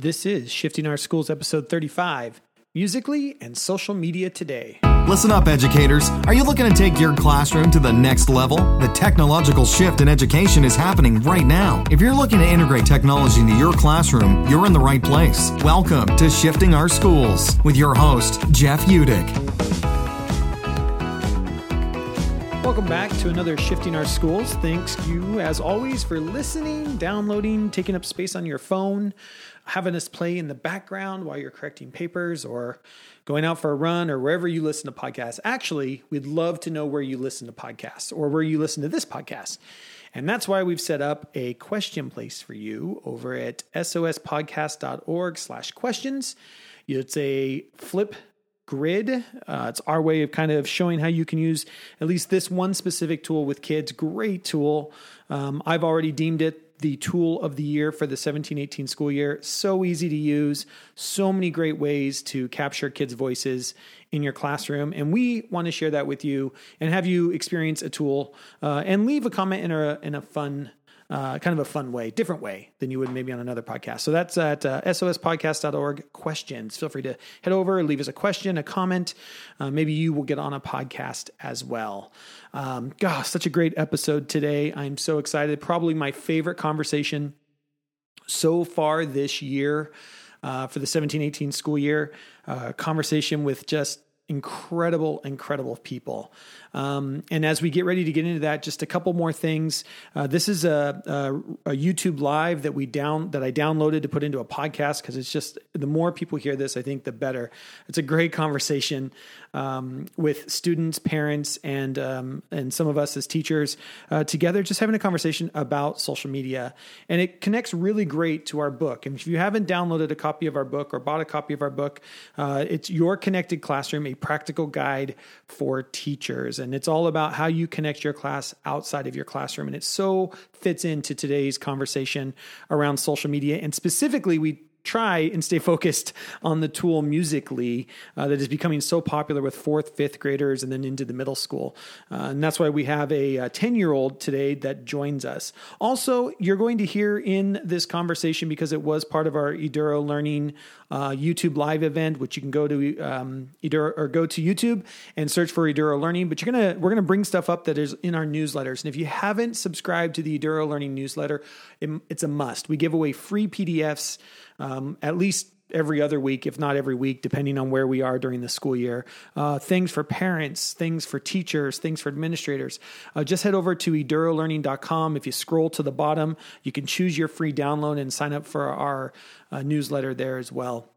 This is Shifting Our Schools, episode 35 Musically and Social Media Today. Listen up, educators. Are you looking to take your classroom to the next level? The technological shift in education is happening right now. If you're looking to integrate technology into your classroom, you're in the right place. Welcome to Shifting Our Schools with your host, Jeff Utecht. Welcome back to another Shifting Our Schools. Thanks you, as always, for listening, downloading, taking up space on your phone, having us play in the background while you're correcting papers or going out for a run or wherever you listen to podcasts. Actually, we'd love to know where you listen to podcasts or where you listen to this podcast. And that's why we've set up a question place for you over at sospodcast.org slash questions. It's a flip grid. Uh, it's our way of kind of showing how you can use at least this one specific tool with kids. Great tool. Um, I've already deemed it the tool of the year for the 17 18 school year. So easy to use, so many great ways to capture kids' voices in your classroom. And we want to share that with you and have you experience a tool uh, and leave a comment in a, in a fun uh, kind of a fun way, different way than you would maybe on another podcast. So that's at uh, sospodcast.org. Questions. Feel free to head over, leave us a question, a comment. Uh, maybe you will get on a podcast as well. Um, gosh, such a great episode today. I'm so excited. Probably my favorite conversation so far this year uh, for the 17 18 school year. Uh, conversation with just incredible, incredible people. Um, and as we get ready to get into that, just a couple more things. Uh, this is a, a, a, YouTube live that we down that I downloaded to put into a podcast because it's just the more people hear this, I think the better. It's a great conversation um, with students, parents, and um, and some of us as teachers uh, together, just having a conversation about social media, and it connects really great to our book. And if you haven't downloaded a copy of our book or bought a copy of our book, uh, it's Your Connected Classroom, a practical guide for teachers and it's all about how you connect your class outside of your classroom. And it so fits into today's conversation around social media. And specifically, we try and stay focused on the tool Musical.ly uh, that is becoming so popular with fourth, fifth graders and then into the middle school. Uh, and that's why we have a 10 year old today that joins us. Also, you're going to hear in this conversation because it was part of our Eduro Learning uh, YouTube live event, which you can go to um, Eduro or go to YouTube and search for Eduro Learning. But you're gonna we're gonna bring stuff up that is in our newsletters. And if you haven't subscribed to the Eduro Learning newsletter, it, it's a must. We give away free PDFs um, at least every other week, if not every week, depending on where we are during the school year. Uh, things for parents, things for teachers, things for administrators. Uh, just head over to edurolearning.com. If you scroll to the bottom, you can choose your free download and sign up for our uh, newsletter there as well.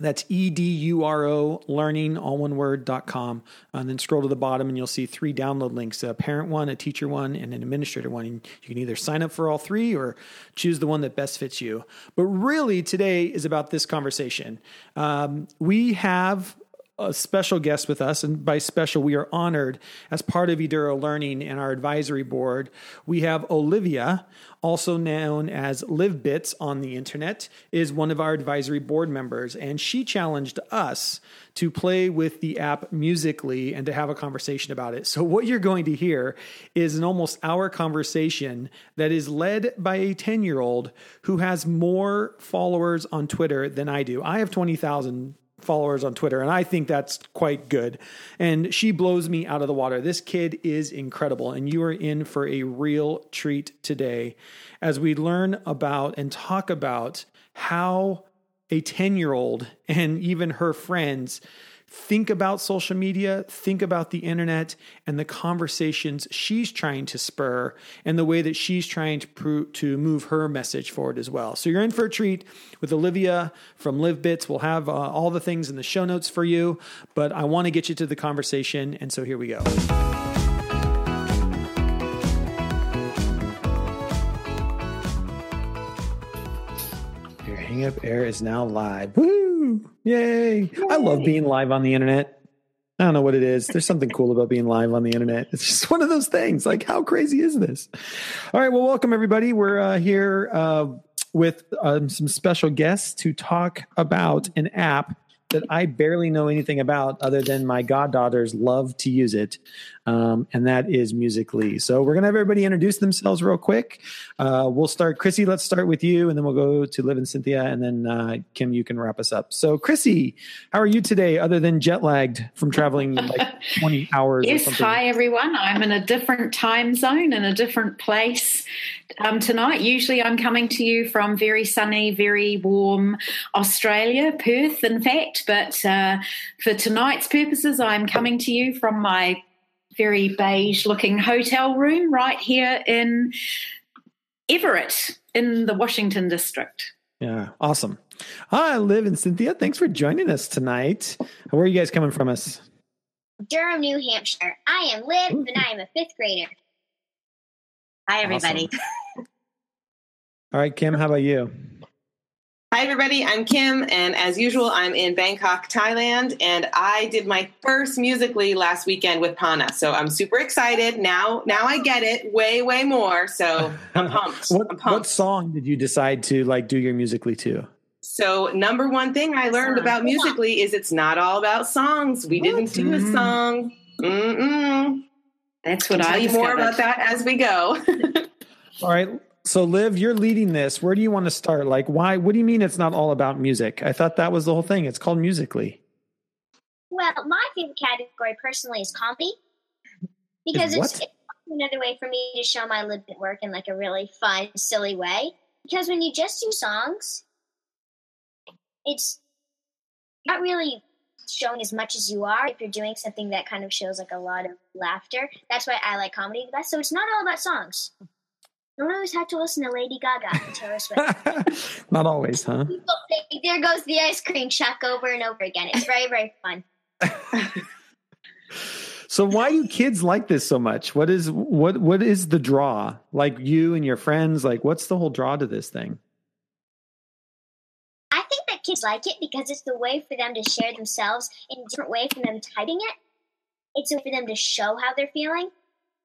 That's E-D-U-R-O learning, all one word, dot com. And then scroll to the bottom and you'll see three download links, a parent one, a teacher one, and an administrator one. And you can either sign up for all three or choose the one that best fits you. But really today is about this conversation. Um, we have a special guest with us, and by special, we are honored as part of Eduro Learning and our advisory board. We have Olivia, also known as LivBits on the internet, is one of our advisory board members, and she challenged us to play with the app Musical.ly and to have a conversation about it. So, what you're going to hear is an almost hour conversation that is led by a 10 year old who has more followers on Twitter than I do. I have 20,000 followers on Twitter, and I think that's quite good. And she blows me out of the water. This kid is incredible, and you are in for a real treat today as we learn about and talk about how a 10 year old and even her friends think about social media, think about the internet and the conversations she's trying to spur and the way that she's trying to to move her message forward as well. So you're in for a treat with Olivia from LivBits. We'll have uh, all the things in the show notes for you, but I want to get you to the conversation and so here we go. Hang Up Air is now live. Woo! Yay. Yay. I love being live on the internet. I don't know what it is. There's something cool about being live on the internet. It's just one of those things. Like, how crazy is this? All right. Well, welcome everybody. We're uh, here uh, with um, some special guests to talk about an app that I barely know anything about other than my goddaughters love to use it. Um, and that is Musically. So we're going to have everybody introduce themselves real quick. Uh, we'll start, Chrissy, let's start with you, and then we'll go to Liv and Cynthia, and then uh, Kim, you can wrap us up. So, Chrissy, how are you today other than jet lagged from traveling like 20 hours? yes, hi everyone. I'm in a different time zone in a different place um, tonight. Usually I'm coming to you from very sunny, very warm Australia, Perth, in fact. But uh, for tonight's purposes, I'm coming to you from my very beige looking hotel room right here in Everett in the Washington district. Yeah, awesome. Hi, Liv and Cynthia. Thanks for joining us tonight. Where are you guys coming from us? Durham, New Hampshire. I am Liv, and I am a fifth grader. Hi, everybody. Awesome. All right, Kim, how about you? Hi, everybody. I'm Kim, and as usual, I'm in Bangkok, Thailand, and I did my first musically last weekend with Pana. So I'm super excited. Now, now I get it way, way more. So I'm pumped. what, I'm pumped. what song did you decide to like do your musically to? So number one thing I learned about musically is it's not all about songs. We didn't do a mm. song. Mm-mm. That's what I'll I tell you more about that as we go. All right. So, Liv, you're leading this. Where do you want to start? Like, why? What do you mean it's not all about music? I thought that was the whole thing. It's called musically. Well, my favorite category personally is comedy because it's, it's another way for me to show my lived work in like a really fun, silly way. Because when you just do songs, it's not really showing as much as you are if you're doing something that kind of shows like a lot of laughter. That's why I like comedy the best. So it's not all about songs. Don't always have to listen to Lady Gaga and Taylor Swift. not always, huh? People there goes the ice cream truck over and over again. It's very, very fun. So, why do kids like this so much? What is what what is the draw? Like you and your friends, like what's the whole draw to this thing? I think that kids like it because it's the way for them to share themselves in a different way from them typing it. It's a way for them to show how they're feeling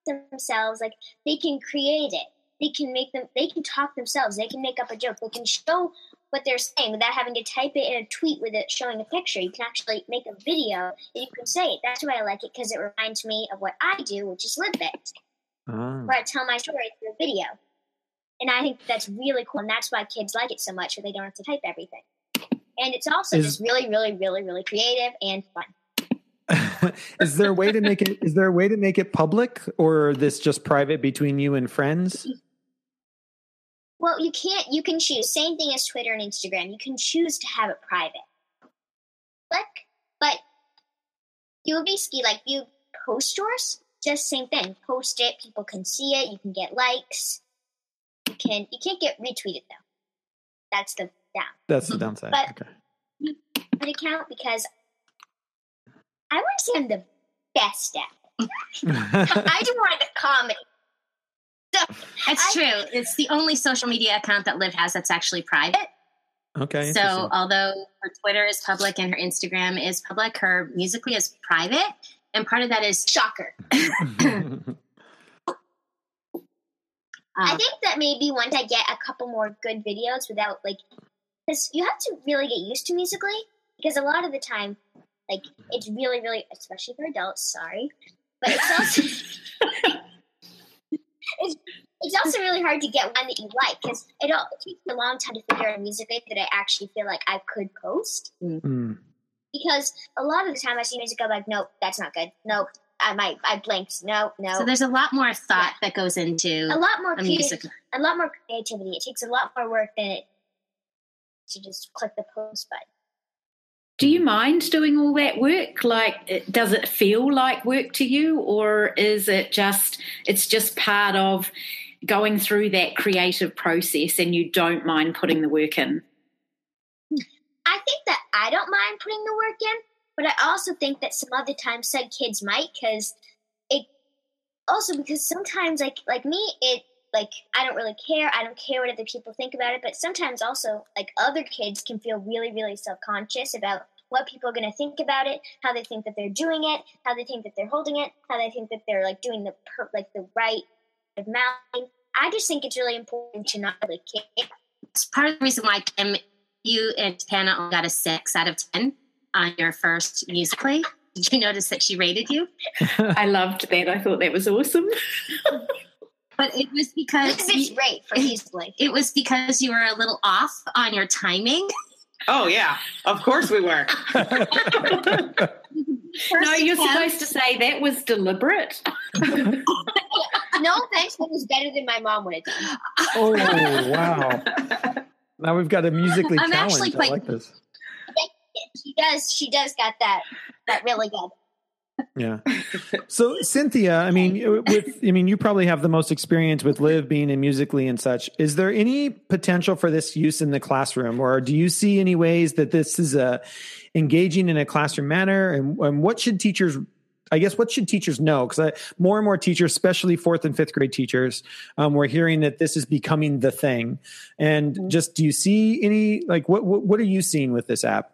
themselves. Like they can create it. They can make them. They can talk themselves. They can make up a joke. They can show what they're saying without having to type it in a tweet with it showing a picture. You can actually make a video and you can say it. That's why I like it because it reminds me of what I do, which is live it, Ah. where I tell my story through a video. And I think that's really cool, and that's why kids like it so much, so they don't have to type everything. And it's also Is- just really, really, really, really creative and fun. is there a way to make it? Is there a way to make it public, or this just private between you and friends? Well, you can't. You can choose. Same thing as Twitter and Instagram. You can choose to have it private. Click, but you basically like you post yours. Just same thing. Post it. People can see it. You can get likes. You can. You can't get retweeted though. That's the down. That's the downside. But- okay. An account because I want to say I'm the best at. it. I do more of the comedy. I- true. It's the only social media account that Liv has that's actually private. okay. So, although her Twitter is public and her Instagram is public, her musically is private. And part of that is, shocker. I uh, think that maybe once I get a couple more good videos without like, because you have to really get used to musically. Because a lot of the time, like it's really, really, especially for adults. Sorry, but it's also it's, it's also really hard to get one that you like because it, all, it takes me a long time to figure out a music that I actually feel like I could post. Mm. Because a lot of the time I see music, I'm like, nope, that's not good. Nope, I might, I blinked. No, no. so there's a lot more thought that goes into a lot more a music. a lot more creativity. It takes a lot more work than it to just click the post button. Do you mind doing all that work? Like, does it feel like work to you, or is it just it's just part of going through that creative process, and you don't mind putting the work in? I think that I don't mind putting the work in, but I also think that some other times said kids might because it also because sometimes like like me it like I don't really care. I don't care what other people think about it, but sometimes also like other kids can feel really really self-conscious about what people are going to think about it, how they think that they're doing it, how they think that they're holding it, how they think that they're like doing the per- like the right amount. I just think it's really important to not really care. It's part of the reason why Kim, you and Hannah only got a six out of 10 on your first musically. Did you notice that she rated you? I loved that. I thought that was awesome. but it was because This is you- great for easily. it was because you were a little off on your timing. Oh yeah, of course we were. no, you're attempt- supposed to say that was deliberate. No offense, but it was better than my mom would have done. oh wow! Now we've got a musically I'm talent. actually I like this. She does. She does got that. That really good. Yeah. So Cynthia, I mean, with I mean, you probably have the most experience with Live being in musically and such. Is there any potential for this use in the classroom, or do you see any ways that this is uh, engaging in a classroom manner? And, and what should teachers? I guess what should teachers know? Because more and more teachers, especially fourth and fifth grade teachers, um, we're hearing that this is becoming the thing. And just do you see any like what what, what are you seeing with this app?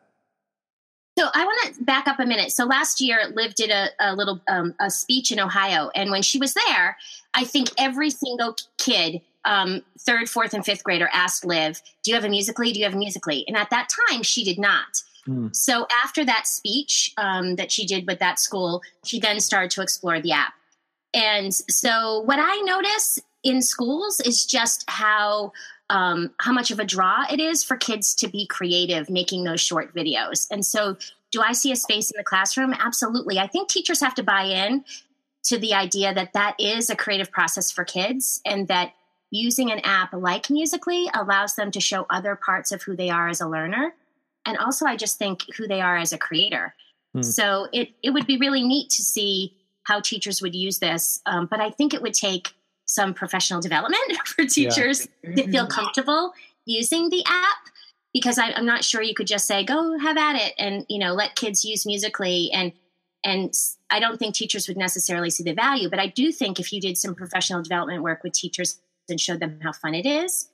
So I want to back up a minute. So last year, Liv did a, a little um, a speech in Ohio, and when she was there, I think every single kid, um, third, fourth, and fifth grader, asked Liv, "Do you have a musically? Do you have a musically?" And at that time, she did not. Hmm. So after that speech um, that she did with that school, she then started to explore the app. And so what I notice in schools is just how um, how much of a draw it is for kids to be creative making those short videos. And so, do I see a space in the classroom? Absolutely. I think teachers have to buy in to the idea that that is a creative process for kids and that using an app like Musically allows them to show other parts of who they are as a learner. And also, I just think who they are as a creator. Hmm. So, it, it would be really neat to see how teachers would use this. Um, but I think it would take some professional development for teachers to feel comfortable using the app because I, I'm not sure you could just say go have at it and you know let kids use musically and and I don't think teachers would necessarily see the value but I do think if you did some professional development work with teachers and showed them how fun it is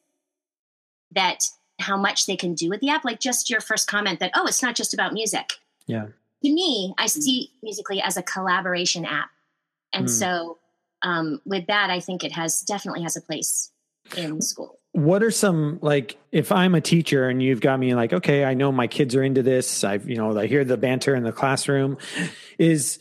that how much they can do with the app like just your first comment that oh it's not just about music Yeah. to me I see musically as a collaboration app and Hmm. so um, with that I think it has definitely has a place in school. What are some like if i'm a teacher and you've got me like okay i know my kids are into this i've you know i hear the banter in the classroom is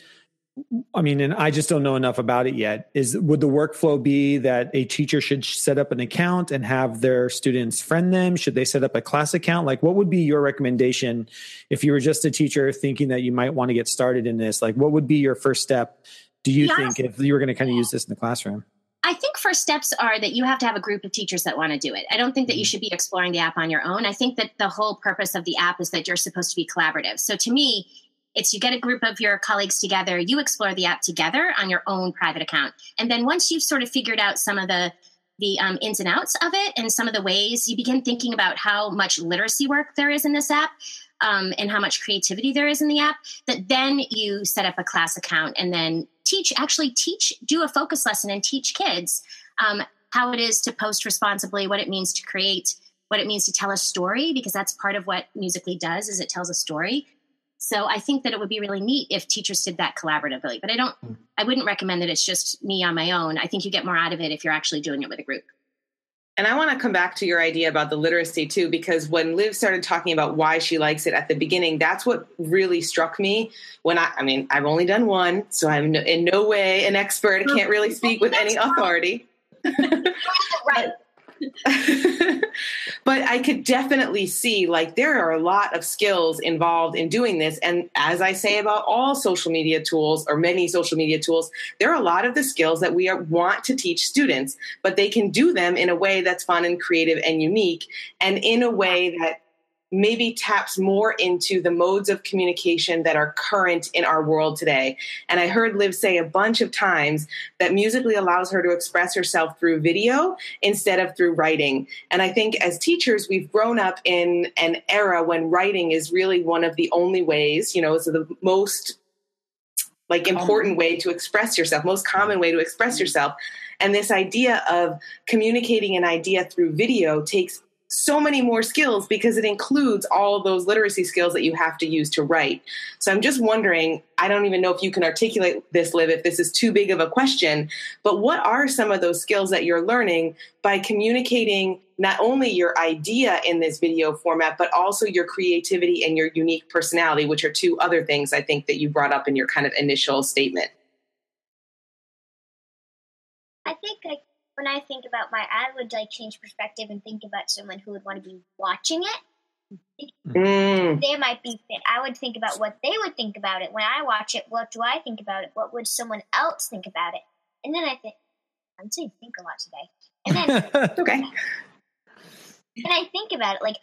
i mean and i just don't know enough about it yet is would the workflow be that a teacher should set up an account and have their students friend them? Should they set up a class account? Like what would be your recommendation if you were just a teacher thinking that you might want to get started in this? Like what would be your first step do you Yeah. think if you were going to kind of use this in the classroom I think first steps are that you have to have a group of teachers that want to do it. I don't think that you should be exploring the app on your own. I think that the whole purpose of the app is that you're supposed to be collaborative. So to me, it's you get a group of your colleagues together, you explore the app together on your own private account. And then once you've sort of figured out some of the the um, ins and outs of it and some of the ways you begin thinking about how much literacy work there is in this app um, and how much creativity there is in the app that then you set up a class account and then teach actually teach do a focus lesson and teach kids um, how it is to post responsibly what it means to create what it means to tell a story because that's part of what musically does is it tells a story. So i think that it would be really neat if teachers did that collaboratively but i don't i wouldn't recommend that it's just me on my own. I think you get more out of it if you're actually doing it with a group And I want to come back to your idea about the literacy too, because when Liv started talking about why she likes it at the beginning, that's what really struck me. When I, I mean, I've only done one, so I'm no, in no way an expert. I can't really speak with any authority. Right. but I could definitely see like there are a lot of skills involved in doing this. And as I say about all social media tools or many social media tools, there are a lot of the skills that we are, want to teach students, but they can do them in a way that's fun and creative and unique and in a way that maybe taps more into the modes of communication that are current in our world today. And I heard Liv say a bunch of times that musically allows her to express herself through video instead of through writing. And I think as teachers, we've grown up in an era when writing is really one of the only ways, you know, it's the most like important way to express yourself, most common way to express mm-hmm. yourself. And this idea of communicating an idea through video takes so many more skills because it includes all those literacy skills that you have to use to write. So I'm just wondering, I don't even know if you can articulate this, Liv, if this is too big of a question, but what are some of those skills that you're learning by communicating not only your idea in this video format, but also your creativity and your unique personality, which are two other things I think that you brought up in your kind of initial statement? I think when I think about my, I would like change perspective and think about someone who would want to be watching it. Mm. They might be. I would think about what they would think about it when I watch it. What do I think about it? What would someone else think about it? And then I think I'm saying think a lot today. And then Okay. and I think about it like,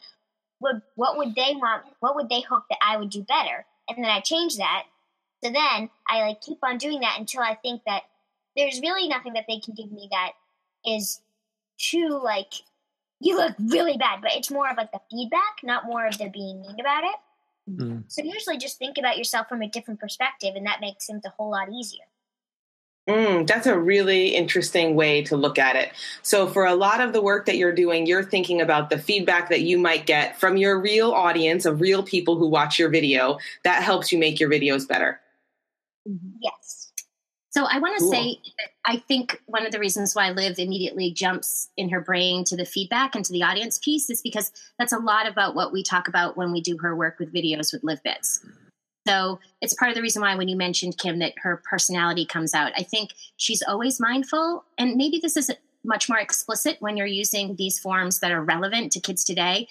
what what would they want? What would they hope that I would do better? And then I change that. So then I like keep on doing that until I think that there's really nothing that they can give me that is too like you look really bad, but it's more of like the feedback, not more of the being mean about it. Mm. So usually just think about yourself from a different perspective, and that makes things a whole lot easier. Mm, that's a really interesting way to look at it. So, for a lot of the work that you're doing, you're thinking about the feedback that you might get from your real audience of real people who watch your video. That helps you make your videos better. Yes. So I want to Cool. say that I think one of the reasons why Liv immediately jumps in her brain to the feedback and to the audience piece is because that's a lot about what we talk about when we do her work with videos with LivBits. So it's part of the reason why when you mentioned Kim that her personality comes out. I think she's always mindful, and maybe this is much more explicit when you're using these forms that are relevant to kids today.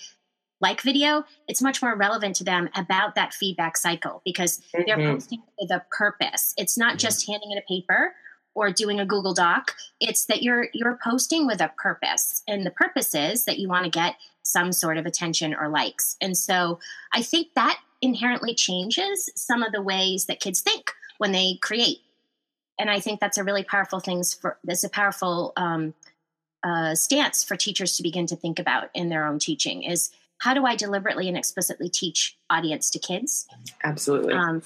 Like video, it's much more relevant to them about that feedback cycle because they're Mhm. posting with a purpose. It's not just handing in a paper or doing a Google Doc. It's that you're you're posting with a purpose, and the purpose is that you want to get some sort of attention or likes. And so I think that inherently changes some of the ways that kids think when they create. And I think that's a really powerful thing for that's a powerful um, uh, stance for teachers to begin to think about in their own teaching is how do I deliberately and explicitly teach audience to kids? Absolutely. Um,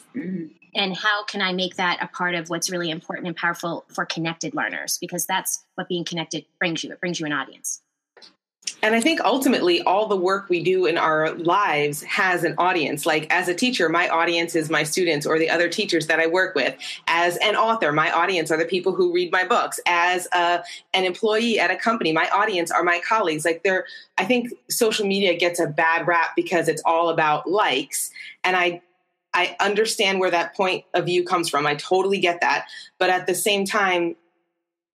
and how can I make that a part of what's really important and powerful for connected learners? Because that's what being connected brings you. It brings you an audience. And I think ultimately, all the work we do in our lives has an audience. Like, as a teacher, my audience is my students or the other teachers that I work with. As an author, my audience are the people who read my books. As a, an employee at a company, my audience are my colleagues. Like, they're, I think social media gets a bad rap because it's all about likes. And I, I understand where that point of view comes from. I totally get that. But at the same time,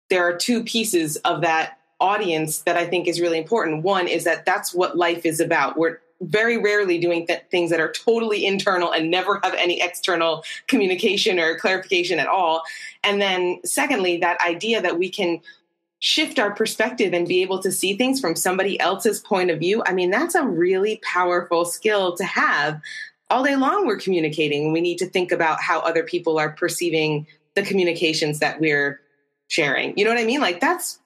there are two pieces of that audience that I think is really important. One is that that's what life is about. We're very rarely doing th- things that are totally internal and never have any external communication or clarification at all. And then, secondly, that idea that we can shift our perspective and be able to see things from somebody else's point of view. I mean, that's a really powerful skill to have. All day long, we're communicating. We need to think about how other people are perceiving the communications that we're sharing. You know what I mean? Like, that's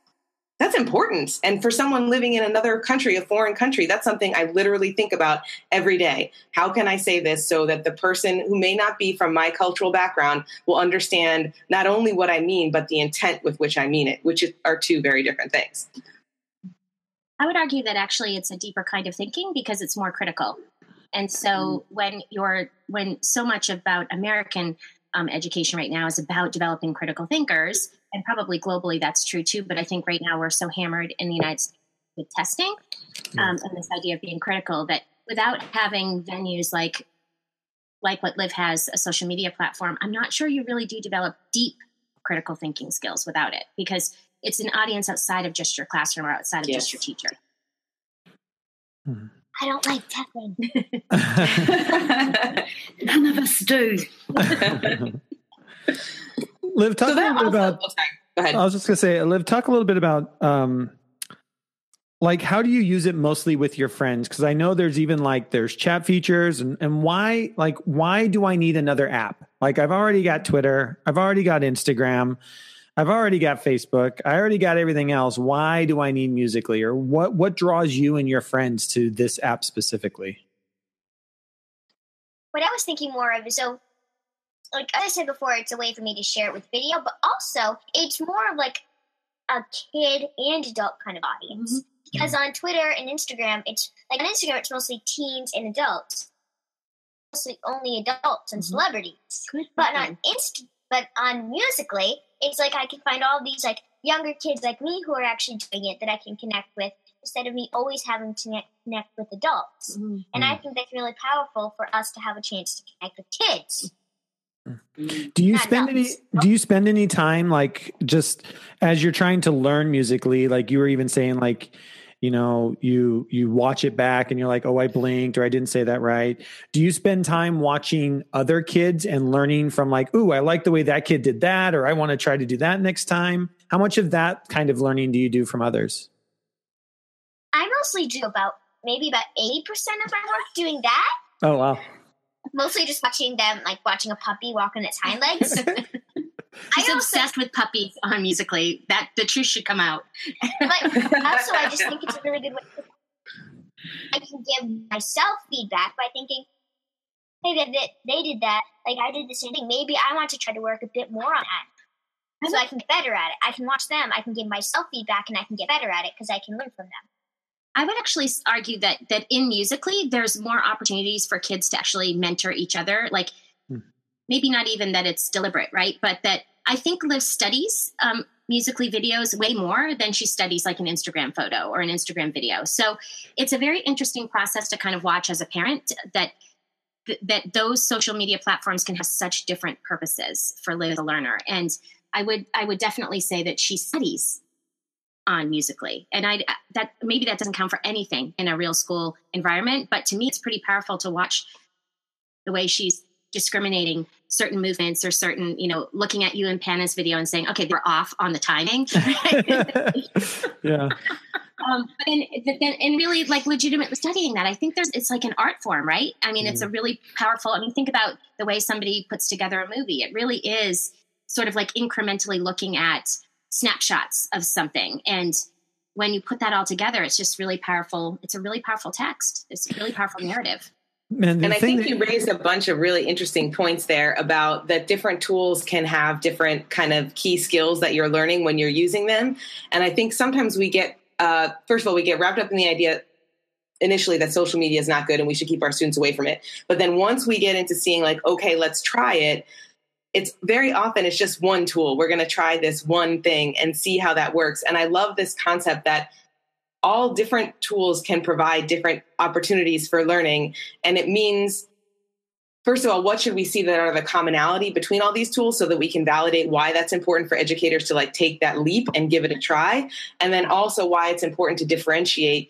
that's important. And for someone living in another country, a foreign country, that's something I literally think about every day. How can I say this so that the person who may not be from my cultural background will understand not only what I mean, but the intent with which I mean it, which are two very different things. I would argue that actually it's a deeper kind of thinking because it's more critical. And so mm. when you're when so much about American um, education right now is about developing critical thinkers, and probably globally that's true too. But I think right now we're so hammered in the United States with testing um, and this idea of being critical that without having venues like like what Liv has, a social media platform, I'm not sure you really do develop deep critical thinking skills without it because it's an audience outside of just your classroom or outside of just your teacher. I don't like testing. None of us do. Liv, talk So a little bit about. oh. Go ahead. I was just gonna say, Liv, talk a little bit about um, like how do you use it mostly with your friends? Because I know there's even like there's chat features, and and why like why do I need another app? Like I've already got Twitter, I've already got Instagram, I've already got Facebook, I already got everything else. Why do I need Musically, or what what draws you and your friends to this app specifically? what I was thinking more of is so, like I said before, it's a way for me to share it with video, but also it's more of like a kid and adult kind of audience. Mm-hmm. Because on Twitter and Instagram, it's like on Instagram, it's mostly teens and adults, mostly only adults and mm-hmm. celebrities. Good But on Inst, but on Musically, it's like I can find all these like younger kids like me who are actually doing it that I can connect with instead of me always having to connect, with adults. Mhm. And I think that's really powerful for us to have a chance to connect with kids. Do you Not spend any do you spend any time like just as you're trying to learn musically like you were even saying like you know you you watch it back and you're like oh I blinked or I didn't say that right. Do you spend time watching other kids and learning from like ooh I like the way that kid did that or I want to try to do that next time? How much of that kind of learning do you do from others? I mostly do about maybe about 80% of my work doing that. Oh wow. Mostly just watching them, like watching a puppy walk on its hind legs. She's I also, obsessed with puppies on Musically. That the truth should come out. but also, I just think it's a really good way. To, I can give myself feedback by thinking, "Hey, they did, they did that. Like I did the same thing. Maybe I want to try to work a bit more on that, so I can get better at it. I can watch them. I can give myself feedback, and I can get better at it because I can learn from them. I would actually argue that that in Musically, there's more opportunities for kids to actually mentor each other. Like. Maybe not even that it's deliberate, right? But that I think Liv studies um, Musically videos way more than she studies like an Instagram photo or an Instagram video. So it's a very interesting process to kind of watch as a parent that th- that those social media platforms can have such different purposes for Liv the learner. And I would I would definitely say that she studies on musically and i that maybe that doesn't count for anything in a real school environment but to me it's pretty powerful to watch the way she's discriminating certain movements or certain you know looking at you in Panna's video and saying okay they're off on the timing. Yeah. um, but then, but then and really like legitimately studying that i think there's it's like an art form right? I mean it's a really powerful i mean think about the way somebody puts together a movie. It really is sort of like incrementally looking at snapshots of something. And when you put that all together it's just really powerful it's a really powerful text. It's a really powerful narrative Man, And I think that- you raised a bunch of really interesting points there about that different tools can have different kind of key skills that you're learning when you're using them. And I think sometimes we get, uh, first of all, we get wrapped up in the idea initially that social media is not good and we should keep our students away from it. But then once we get into seeing like, okay, let's try it, it's very often it's just one tool. We're going to try this one thing and see how that works. And I love this concept that all different tools can provide different opportunities for learning. And it means, first of all, what should we see that are the commonality between all these tools so that we can validate why that's important for educators to like take that leap and give it a try? And then also why it's important to differentiate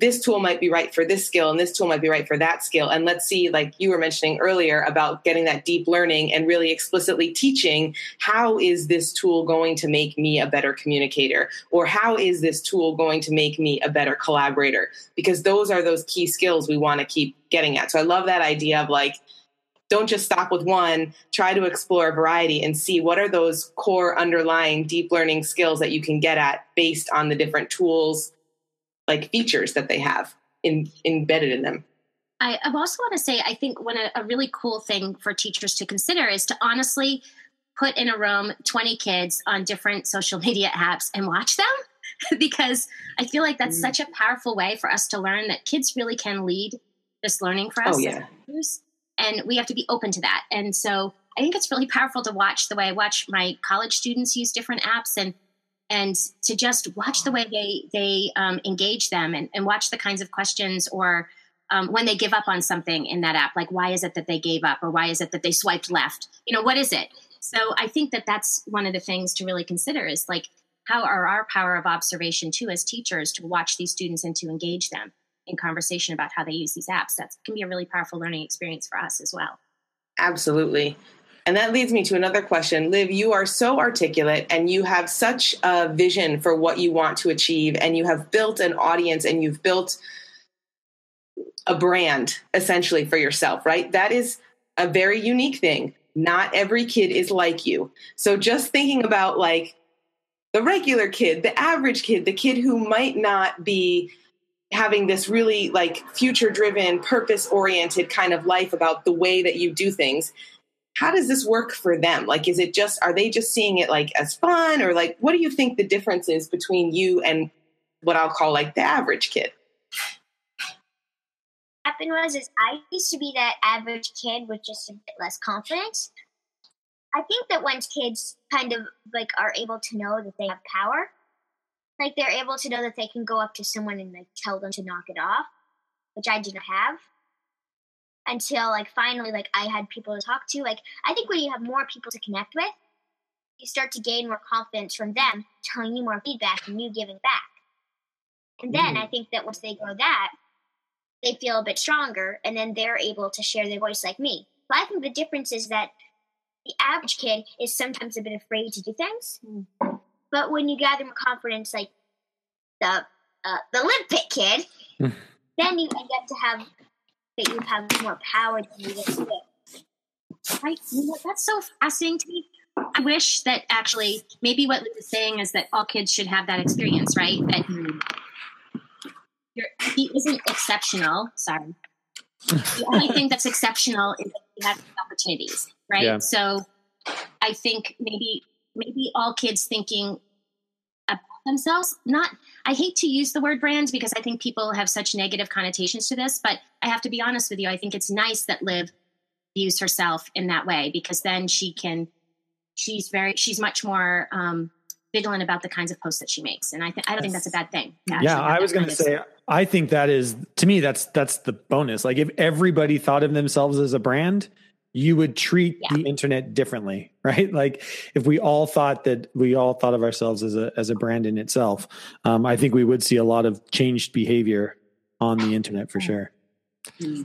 this tool might be right for this skill and this tool might be right for that skill. And let's see, like you were mentioning earlier about getting that deep learning and really explicitly teaching how is this tool going to make me a better communicator or how is this tool going to make me a better collaborator? Because those are those key skills we want to keep getting at. So I love that idea of like, don't just stop with one, try to explore a variety and see what are those core underlying deep learning skills that you can get at based on the different tools like features that they have in, embedded in them. I, I also want to say, I think one a, a really cool thing for teachers to consider is to honestly put in a room 20 kids on different social media apps and watch them because I feel like that's Mm. such a powerful way for us to learn that kids really can lead this learning for us. Oh, yeah. And we have to be open to that. And so I think it's really powerful to watch the way I watch my college students use different apps and and to just watch the way they they um, engage them and, and watch the kinds of questions or um, when they give up on something in that app like why is it that they gave up or why is it that they swiped left? You know what is it? So i think that that's one of the things to really consider is like how are our power of observation too as teachers to watch these students and to engage them in conversation about how they use these apps? That can be a really powerful learning experience for us as well. Absolutely. And that leads me to another question. Liv, you are so articulate and you have such a vision for what you want to achieve, and you have built an audience and you've built a brand essentially for yourself, right? That is a very unique thing. Not every kid is like you. So just thinking about like the regular kid, the average kid, the kid who might not be having this really like future driven purpose oriented kind of life about the way that you do things how does this work for them like is it just are they just seeing it like as fun or like what do you think the difference is between you and what I'll call like the average kid? happened was is I used to be that average kid with just a bit less confidence. I think that once kids kind of like are able to know that they have power, like they're able to know that they can go up to someone and like tell them to knock it off, which I didn't have until like finally like I had people to talk to. Like I think when you have more people to connect with, you start to gain more confidence from them telling you more feedback and you giving back. And then Mm. I think that once they grow that, they feel a bit stronger and then they're able to share their voice like me. But I think the difference is that the average kid is sometimes a bit afraid to do things. But when you gather more confidence, like the uh, the Olympic kid, Mm. then you end up to have that you have more power than you to. Right. You know, that's so fascinating to me. I wish that actually, maybe what Liz is saying is that all kids should have that experience, right? That he isn't exceptional. Sorry. the only thing that's exceptional is that he has opportunities, right? Yeah. So I think maybe maybe all kids thinking themselves. Not I hate to use the word brand because I think people have such negative connotations to this, but I have to be honest with you. I think it's nice that Liv views herself in that way because then she can she's very she's much more um vigilant about the kinds of posts that she makes and i th- i don't think that's a bad thing yeah i was going to say i think that is to me that's that's the bonus like if everybody thought of themselves as a brand you would treat Yeah. the internet differently right like if we all thought that we all thought of ourselves as a as a brand in itself um, i think we would see a lot of changed behavior on the internet for sure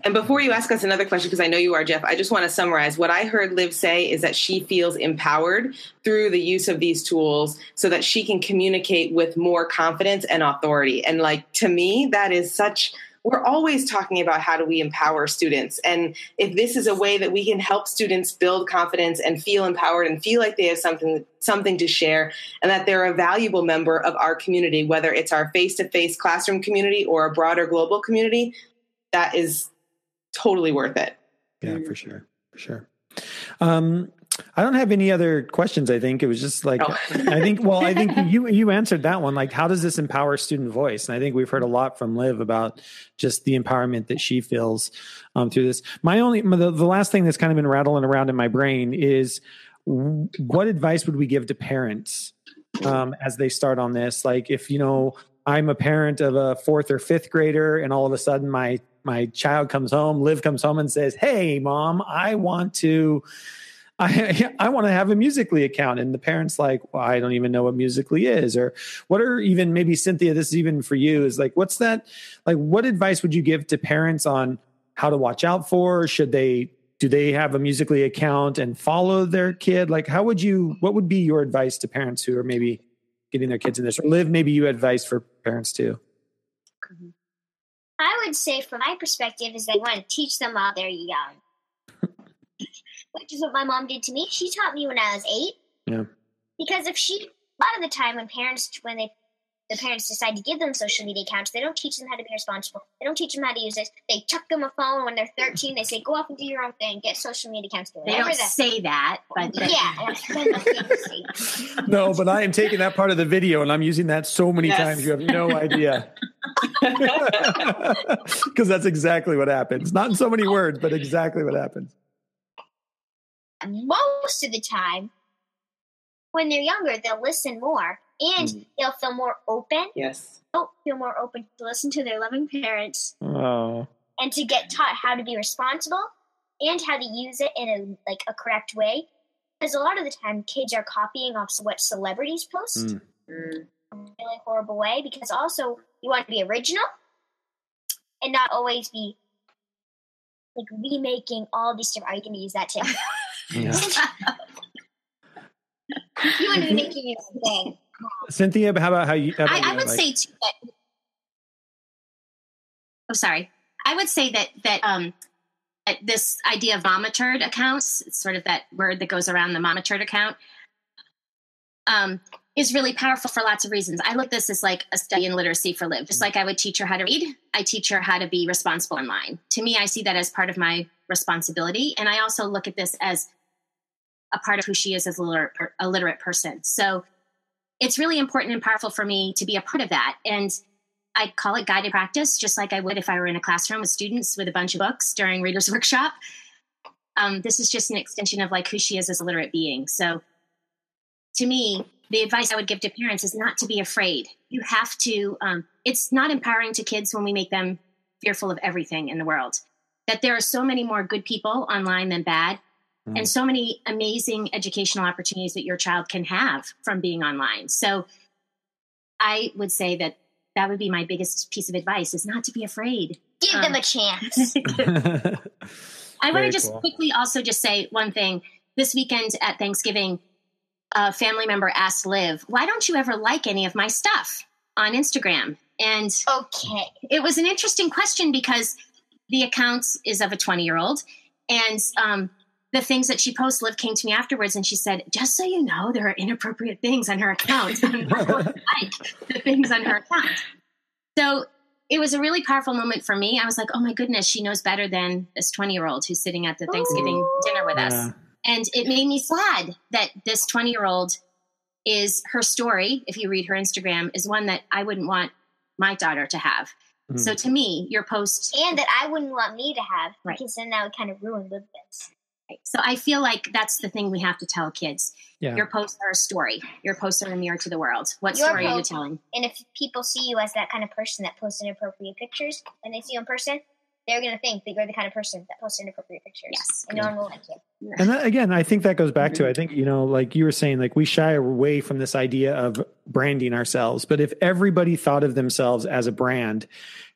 And before you ask us another question, because I know you are, Jeff, I just want to summarize. What I heard Liv say is that she feels empowered through the use of these tools so that she can communicate with more confidence and authority. And like to me, that is such we're always talking about how do we empower students. And if this is a way that we can help students build confidence and feel empowered and feel like they have something something to share and that they're a valuable member of our community, whether it's our face-to-face classroom community or a broader global community, that is totally worth it. yeah for sure for sure um i don't have any other questions i think. It was just like Oh. i think well i think you you answered that one. Like how does this empower student voice? And i think we've heard a lot from liv about just the empowerment that she feels um, through this. My only the, the last thing that's kind of been rattling around in my brain is what advice would we give to parents um, as they start on this? Like if you know i'm a parent of a fourth or fifth grader and all of a sudden my my child comes home liv comes home and says hey mom i want to I I want to have a Musically account, and the parents like, well, I don't even know what Musically is, or what are even maybe Cynthia. This is even for you. Is like, what's that? Like, what advice would you give to parents on how to watch out for? Should they do they have a Musically account and follow their kid? Like, how would you? What would be your advice to parents who are maybe getting their kids in this? Or Liv, maybe you advice for parents too. Mm-hmm. I would say, from my perspective, is I want to teach them while they're young, which is what my mom did to me. She taught me when I was eight. Yeah. Because if she, a lot of the time when parents, when they, the parents decide to give them social media accounts, they don't teach them how to be responsible. They don't teach them how to use it. They chuck them a phone when they're 13. They say, go off and do your own thing. Get social media accounts. Do they don't the- say that but Yeah. that's kind of fantasy. No, but I am taking that part of the video and I'm using that so many Yes. times you have no idea. Because that's exactly what happens. Not in so many words, but exactly what happens. Most of the time, when they're younger, they'll listen more and Mm. they'll feel more open. Yes. They'll feel more open to listen to their loving parents Oh, and to get taught how to be responsible and how to use it in a like a correct way. Because a lot of the time, kids are copying off what celebrities post Mm. Mm. in a really horrible way. Because also, you want to be original and not always be like remaking all these different. Are you going to use that too? Yeah. you want to be making your own thing. Cynthia, how about how you? How about I, I you? would Like- say too that. Oh, sorry. I would say that that um, that this idea of monitored accounts, it's sort of that word that goes around the monitored account, um, is really powerful for lots of reasons. I look at this as like a study in literacy for Liv. Just like I would teach her how to read, I teach her how to be responsible online. To me, I see that as part of my responsibility, and I also look at this as a part of who she is as a literate, a literate person. So it's really important and powerful for me to be a part of that. And I call it guided practice, just like I would if I were in a classroom with students with a bunch of books during Reader's Workshop. Um, this is just an extension of like who she is as a literate being. So to me, the advice I would give to parents is not to be afraid. You have to, um, it's not empowering to kids when we make them fearful of everything in the world. That there are so many more good people online than bad, mm. and so many amazing educational opportunities that your child can have from being online. So I would say that that would be my biggest piece of advice is not to be afraid. Give um, them a chance. I want to just cool. quickly also just say one thing. This weekend at Thanksgiving, a family member asked Liv, "Why don't you ever like any of my stuff on Instagram?" And okay, it was an interesting question because the account is of a 20 year old, and um, the things that she posts, Liv came to me afterwards and she said, "Just so you know, there are inappropriate things on her account. like the things on her account." So it was a really powerful moment for me. I was like, "Oh my goodness, she knows better than this 20 year old who's sitting at the Thanksgiving Ooh. dinner with yeah. us." And it made me sad that this 20 year old is her story, if you read her Instagram, is one that I wouldn't want my daughter to have. Mm. So to me, your post and that I wouldn't want me to have right. because then that would kind of ruin the bits. Right. So I feel like that's the thing we have to tell kids. Yeah. Your posts are a story. Your posts are a mirror to the world. What your story post, are you telling? And if people see you as that kind of person that posts inappropriate pictures, and they see you in person, they're going to think that you're the kind of person that posts inappropriate pictures. Yes. And no one will like you. And that, again, I think that goes back to, mm-hmm. I think, you know, like you were saying, like we shy away from this idea of branding ourselves. But if everybody thought of themselves as a brand,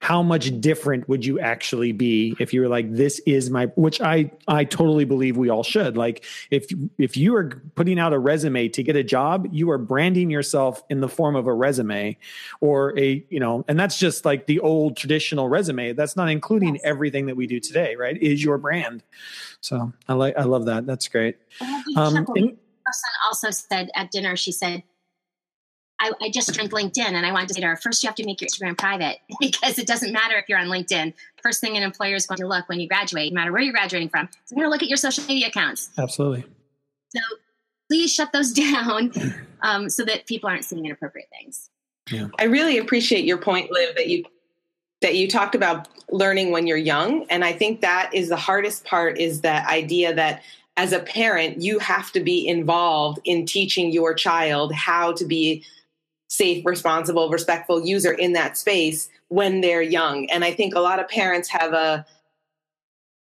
how much different would you actually be if you were like this is my which i i totally believe we all should like if if you are putting out a resume to get a job you are branding yourself in the form of a resume or a you know and that's just like the old traditional resume that's not including yes. everything that we do today right is your brand so i like i love that that's great um, and, also said at dinner she said I, I, just joined LinkedIn and I wanted to say to her, first you have to make your Instagram private because it doesn't matter if you're on LinkedIn. First thing an employer is going to look when you graduate, no matter where you're graduating from, they're going to look at your social media accounts. Absolutely. So please shut those down um, so that people aren't seeing inappropriate things. Yeah. I really appreciate your point, Liv, that you that you talked about learning when you're young, and I think that is the hardest part. Is that idea that as a parent you have to be involved in teaching your child how to be safe, responsible, respectful user in that space when they're young. And I think a lot of parents have a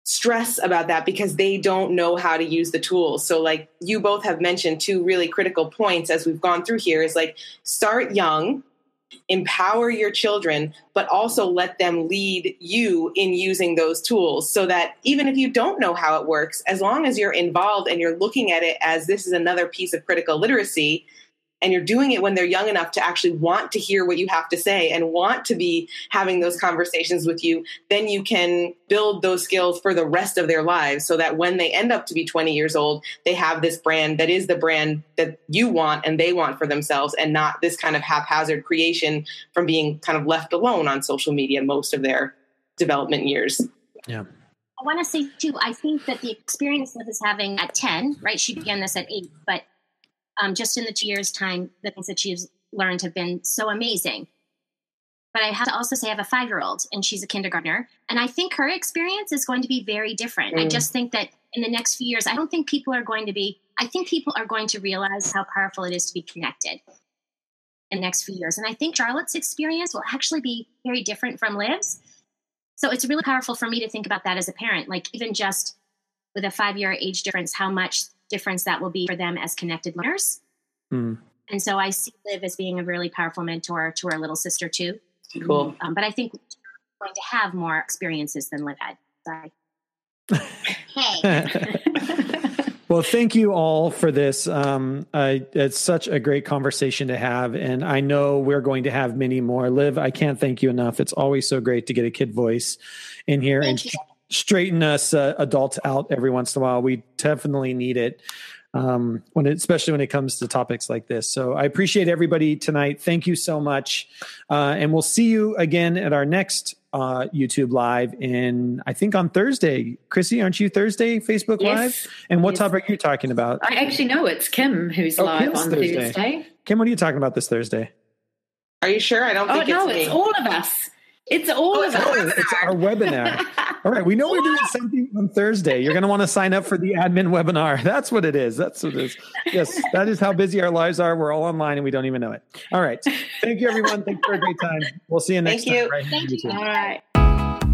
stress about that because they don't know how to use the tools. So like you both have mentioned two really critical points as we've gone through here is like start young, empower your children, but also let them lead you in using those tools so that even if you don't know how it works, as long as you're involved and you're looking at it as this is another piece of critical literacy, and you're doing it when they're young enough to actually want to hear what you have to say and want to be having those conversations with you, then you can build those skills for the rest of their lives so that when they end up to be 20 years old, they have this brand that is the brand that you want and they want for themselves and not this kind of haphazard creation from being kind of left alone on social media most of their development years. Yeah. I want to say too, I think that the experience Liv is having at 10, right? She began this at eight, but um, just in the two years' time, the things that she's learned have been so amazing. But I have to also say, I have a five year old and she's a kindergartner. And I think her experience is going to be very different. Mm. I just think that in the next few years, I don't think people are going to be, I think people are going to realize how powerful it is to be connected in the next few years. And I think Charlotte's experience will actually be very different from Liv's. So it's really powerful for me to think about that as a parent, like even just with a five year age difference, how much difference that will be for them as connected learners. Mm. And so I see Liv as being a really powerful mentor to our little sister too. Cool. Um, but I think we're going to have more experiences than Liv had. Sorry. hey. well, thank you all for this. Um, I, it's such a great conversation to have, and I know we're going to have many more. Liv, I can't thank you enough. It's always so great to get a kid voice in here, thank and you straighten us uh, adults out every once in a while. We definitely need it. Um, when it, especially when it comes to topics like this. So I appreciate everybody tonight. Thank you so much. Uh, and we'll see you again at our next uh, YouTube live in, I think on Thursday. Chrissy, aren't you Thursday Facebook yes. Live? And what yes. topic are you talking about? I actually know it's Kim who's oh, live Kim's on Thursday. Thursday. Kim, what are you talking about this Thursday? Are you sure? I don't Oh think no, it's me. it's all of us. It's all of it's all us. of Oh, it's our webinar. All right, we know we're doing something on Thursday. You're going to want to sign up for the admin webinar. That's what it is. That's what it is. Yes, that is how busy our lives are. We're all online and we don't even know it. All right. Thank you, everyone. Thanks for a great time. We'll see you next Thank time. you. Right here on Thank you. All right.